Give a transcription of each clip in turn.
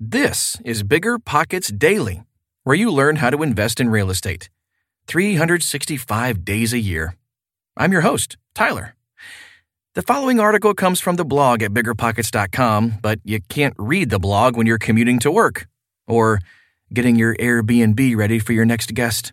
This is Bigger Pockets Daily, where you learn how to invest in real estate 365 days a year. I'm your host, Tyler. The following article comes from the blog at biggerpockets.com, but you can't read the blog when you're commuting to work or getting your Airbnb ready for your next guest.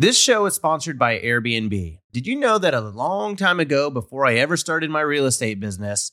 This show is sponsored by Airbnb. Did you know that a long time ago, before I ever started my real estate business,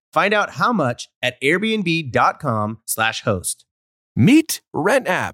Find out how much at airbnb.com/slash host. Meet RentApp,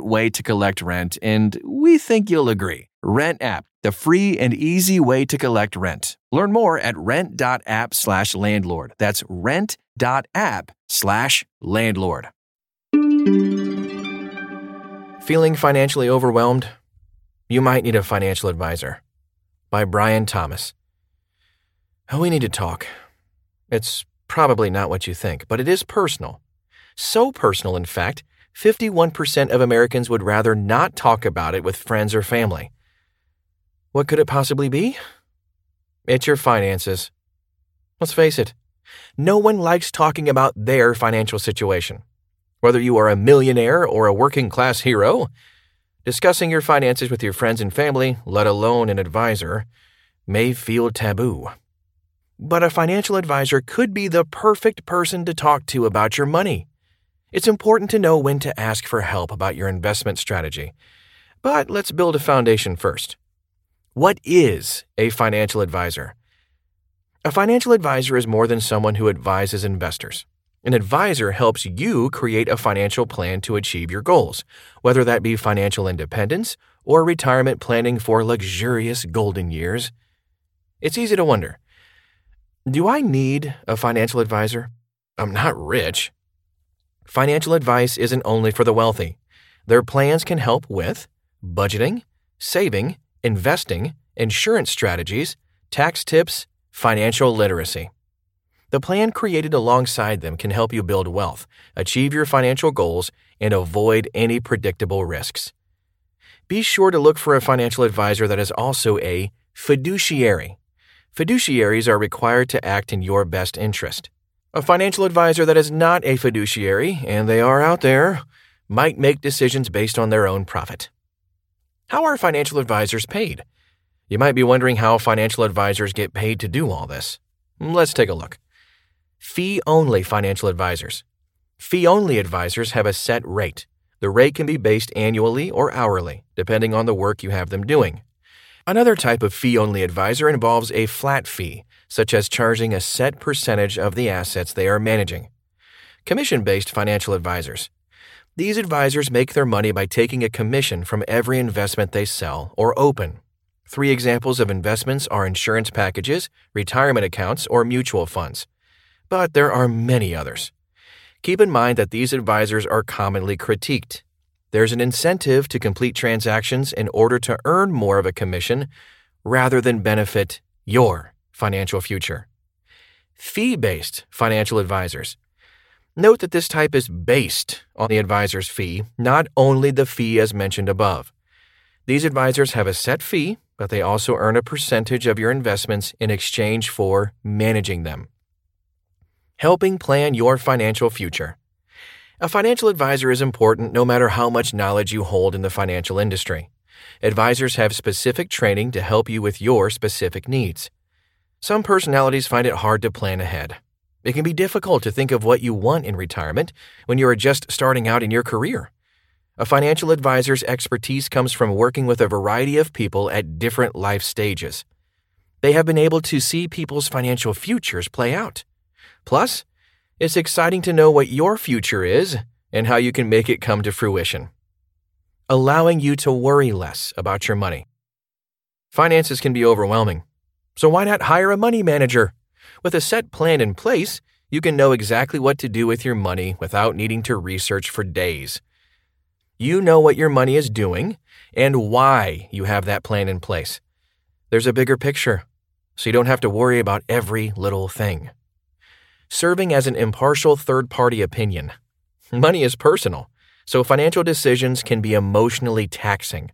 way to collect rent, and we think you'll agree. Rent app, the free and easy way to collect rent. Learn more at rent.app slash landlord. That's rent.app slash landlord. Feeling financially overwhelmed? You might need a financial advisor. By Brian Thomas. Oh, we need to talk. It's probably not what you think, but it is personal. So personal, in fact, 51% of Americans would rather not talk about it with friends or family. What could it possibly be? It's your finances. Let's face it, no one likes talking about their financial situation. Whether you are a millionaire or a working class hero, discussing your finances with your friends and family, let alone an advisor, may feel taboo. But a financial advisor could be the perfect person to talk to about your money. It's important to know when to ask for help about your investment strategy. But let's build a foundation first. What is a financial advisor? A financial advisor is more than someone who advises investors. An advisor helps you create a financial plan to achieve your goals, whether that be financial independence or retirement planning for luxurious golden years. It's easy to wonder Do I need a financial advisor? I'm not rich. Financial advice isn't only for the wealthy. Their plans can help with budgeting, saving, investing, insurance strategies, tax tips, financial literacy. The plan created alongside them can help you build wealth, achieve your financial goals, and avoid any predictable risks. Be sure to look for a financial advisor that is also a fiduciary. Fiduciaries are required to act in your best interest. A financial advisor that is not a fiduciary, and they are out there, might make decisions based on their own profit. How are financial advisors paid? You might be wondering how financial advisors get paid to do all this. Let's take a look. Fee only financial advisors. Fee only advisors have a set rate. The rate can be based annually or hourly, depending on the work you have them doing. Another type of fee only advisor involves a flat fee, such as charging a set percentage of the assets they are managing. Commission based financial advisors. These advisors make their money by taking a commission from every investment they sell or open. Three examples of investments are insurance packages, retirement accounts, or mutual funds. But there are many others. Keep in mind that these advisors are commonly critiqued. There's an incentive to complete transactions in order to earn more of a commission rather than benefit your financial future. Fee based financial advisors. Note that this type is based on the advisor's fee, not only the fee as mentioned above. These advisors have a set fee, but they also earn a percentage of your investments in exchange for managing them. Helping plan your financial future. A financial advisor is important no matter how much knowledge you hold in the financial industry. Advisors have specific training to help you with your specific needs. Some personalities find it hard to plan ahead. It can be difficult to think of what you want in retirement when you are just starting out in your career. A financial advisor's expertise comes from working with a variety of people at different life stages. They have been able to see people's financial futures play out. Plus, it's exciting to know what your future is and how you can make it come to fruition. Allowing you to worry less about your money. Finances can be overwhelming, so why not hire a money manager? With a set plan in place, you can know exactly what to do with your money without needing to research for days. You know what your money is doing and why you have that plan in place. There's a bigger picture, so you don't have to worry about every little thing. Serving as an impartial third party opinion. Money is personal, so financial decisions can be emotionally taxing.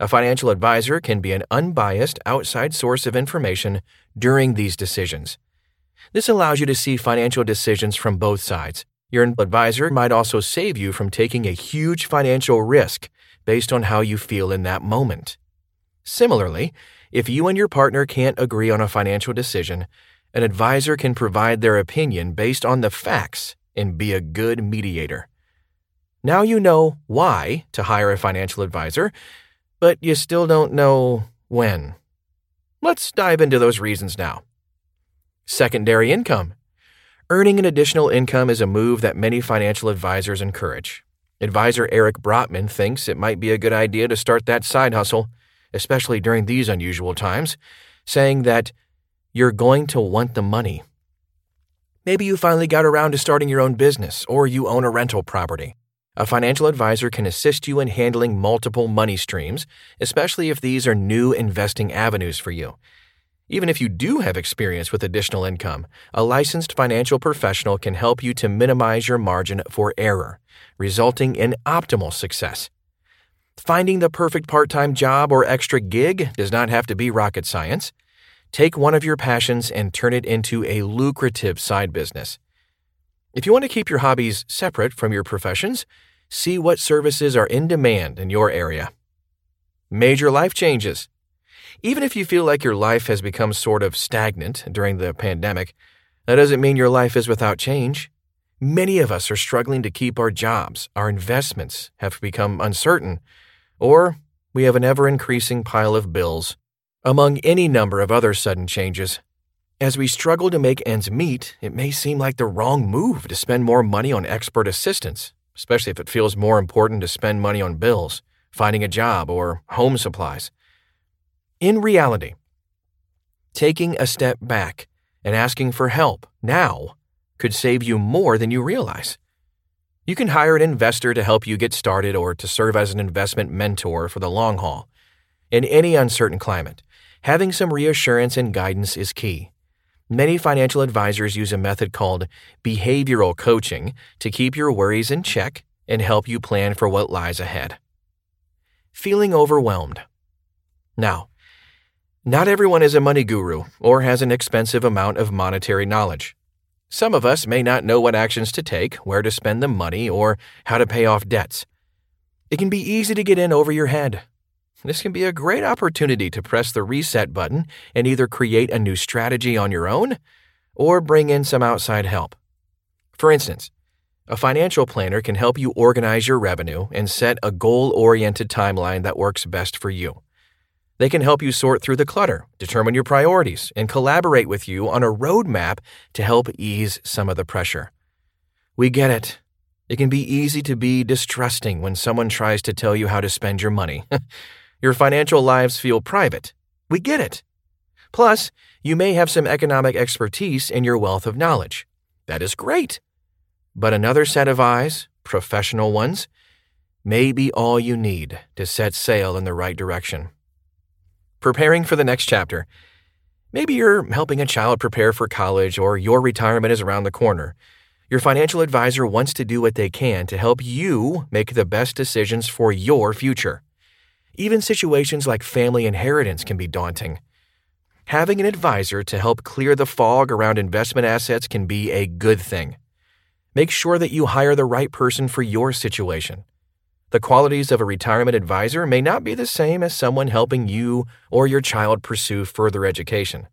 A financial advisor can be an unbiased outside source of information during these decisions. This allows you to see financial decisions from both sides. Your advisor might also save you from taking a huge financial risk based on how you feel in that moment. Similarly, if you and your partner can't agree on a financial decision, an advisor can provide their opinion based on the facts and be a good mediator. Now you know why to hire a financial advisor but you still don't know when. Let's dive into those reasons now. Secondary income. Earning an additional income is a move that many financial advisors encourage. Advisor Eric Brotman thinks it might be a good idea to start that side hustle, especially during these unusual times, saying that you're going to want the money. Maybe you finally got around to starting your own business or you own a rental property. A financial advisor can assist you in handling multiple money streams, especially if these are new investing avenues for you. Even if you do have experience with additional income, a licensed financial professional can help you to minimize your margin for error, resulting in optimal success. Finding the perfect part time job or extra gig does not have to be rocket science. Take one of your passions and turn it into a lucrative side business. If you want to keep your hobbies separate from your professions, see what services are in demand in your area. Major life changes. Even if you feel like your life has become sort of stagnant during the pandemic, that doesn't mean your life is without change. Many of us are struggling to keep our jobs, our investments have become uncertain, or we have an ever increasing pile of bills, among any number of other sudden changes. As we struggle to make ends meet, it may seem like the wrong move to spend more money on expert assistance, especially if it feels more important to spend money on bills, finding a job, or home supplies. In reality, taking a step back and asking for help now could save you more than you realize. You can hire an investor to help you get started or to serve as an investment mentor for the long haul. In any uncertain climate, having some reassurance and guidance is key. Many financial advisors use a method called behavioral coaching to keep your worries in check and help you plan for what lies ahead. Feeling overwhelmed. Now, not everyone is a money guru or has an expensive amount of monetary knowledge. Some of us may not know what actions to take, where to spend the money, or how to pay off debts. It can be easy to get in over your head. This can be a great opportunity to press the reset button and either create a new strategy on your own or bring in some outside help. For instance, a financial planner can help you organize your revenue and set a goal oriented timeline that works best for you. They can help you sort through the clutter, determine your priorities, and collaborate with you on a roadmap to help ease some of the pressure. We get it. It can be easy to be distrusting when someone tries to tell you how to spend your money. your financial lives feel private. We get it. Plus, you may have some economic expertise in your wealth of knowledge. That is great. But another set of eyes, professional ones, may be all you need to set sail in the right direction. Preparing for the next chapter. Maybe you're helping a child prepare for college or your retirement is around the corner. Your financial advisor wants to do what they can to help you make the best decisions for your future. Even situations like family inheritance can be daunting. Having an advisor to help clear the fog around investment assets can be a good thing. Make sure that you hire the right person for your situation. The qualities of a retirement advisor may not be the same as someone helping you or your child pursue further education.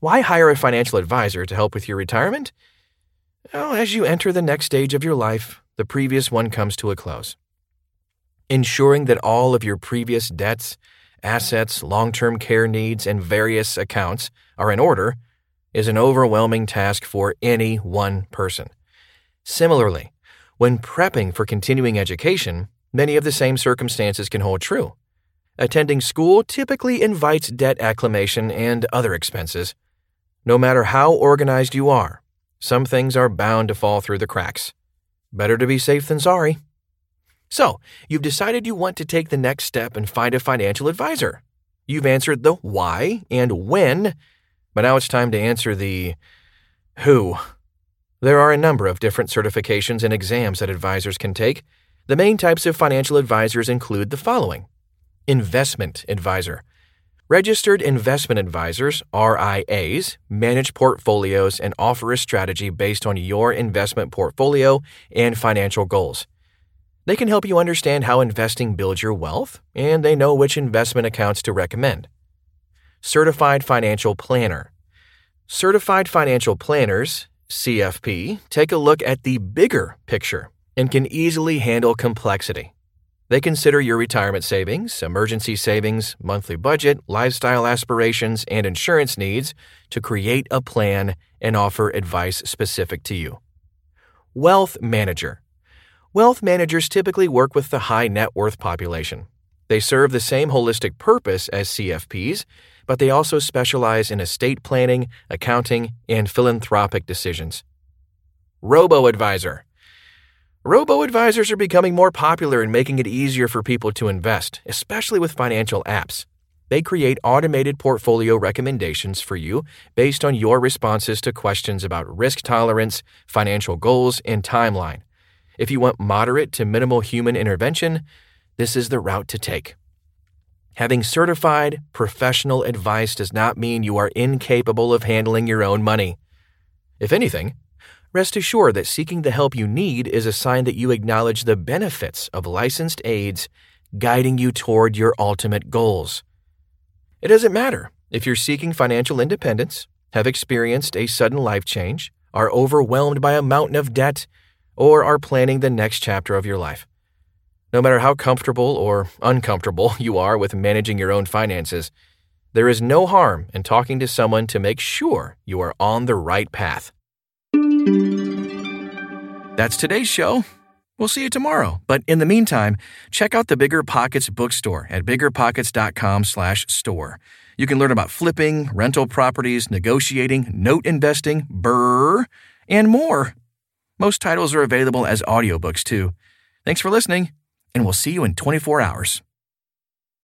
Why hire a financial advisor to help with your retirement? Well, as you enter the next stage of your life, the previous one comes to a close. Ensuring that all of your previous debts, assets, long term care needs, and various accounts are in order is an overwhelming task for any one person. Similarly, when prepping for continuing education, many of the same circumstances can hold true. Attending school typically invites debt acclimation and other expenses. No matter how organized you are, some things are bound to fall through the cracks. Better to be safe than sorry. So, you've decided you want to take the next step and find a financial advisor. You've answered the why and when, but now it's time to answer the who. There are a number of different certifications and exams that advisors can take. The main types of financial advisors include the following Investment Advisor Registered investment advisors, RIAs, manage portfolios and offer a strategy based on your investment portfolio and financial goals. They can help you understand how investing builds your wealth, and they know which investment accounts to recommend. Certified Financial Planner Certified Financial Planners, CFP, take a look at the bigger picture and can easily handle complexity. They consider your retirement savings, emergency savings, monthly budget, lifestyle aspirations, and insurance needs to create a plan and offer advice specific to you. Wealth Manager Wealth managers typically work with the high net worth population. They serve the same holistic purpose as CFPs, but they also specialize in estate planning, accounting, and philanthropic decisions. Robo Advisor Robo advisors are becoming more popular and making it easier for people to invest, especially with financial apps. They create automated portfolio recommendations for you based on your responses to questions about risk tolerance, financial goals, and timeline. If you want moderate to minimal human intervention, this is the route to take. Having certified, professional advice does not mean you are incapable of handling your own money. If anything, Rest assured that seeking the help you need is a sign that you acknowledge the benefits of licensed aides guiding you toward your ultimate goals. It doesn't matter if you're seeking financial independence, have experienced a sudden life change, are overwhelmed by a mountain of debt, or are planning the next chapter of your life. No matter how comfortable or uncomfortable you are with managing your own finances, there is no harm in talking to someone to make sure you are on the right path. That's today's show. We'll see you tomorrow. But in the meantime, check out the Bigger Pockets bookstore at biggerpockets.com/store. You can learn about flipping, rental properties, negotiating, note investing, BRRRR, and more. Most titles are available as audiobooks too. Thanks for listening, and we'll see you in 24 hours.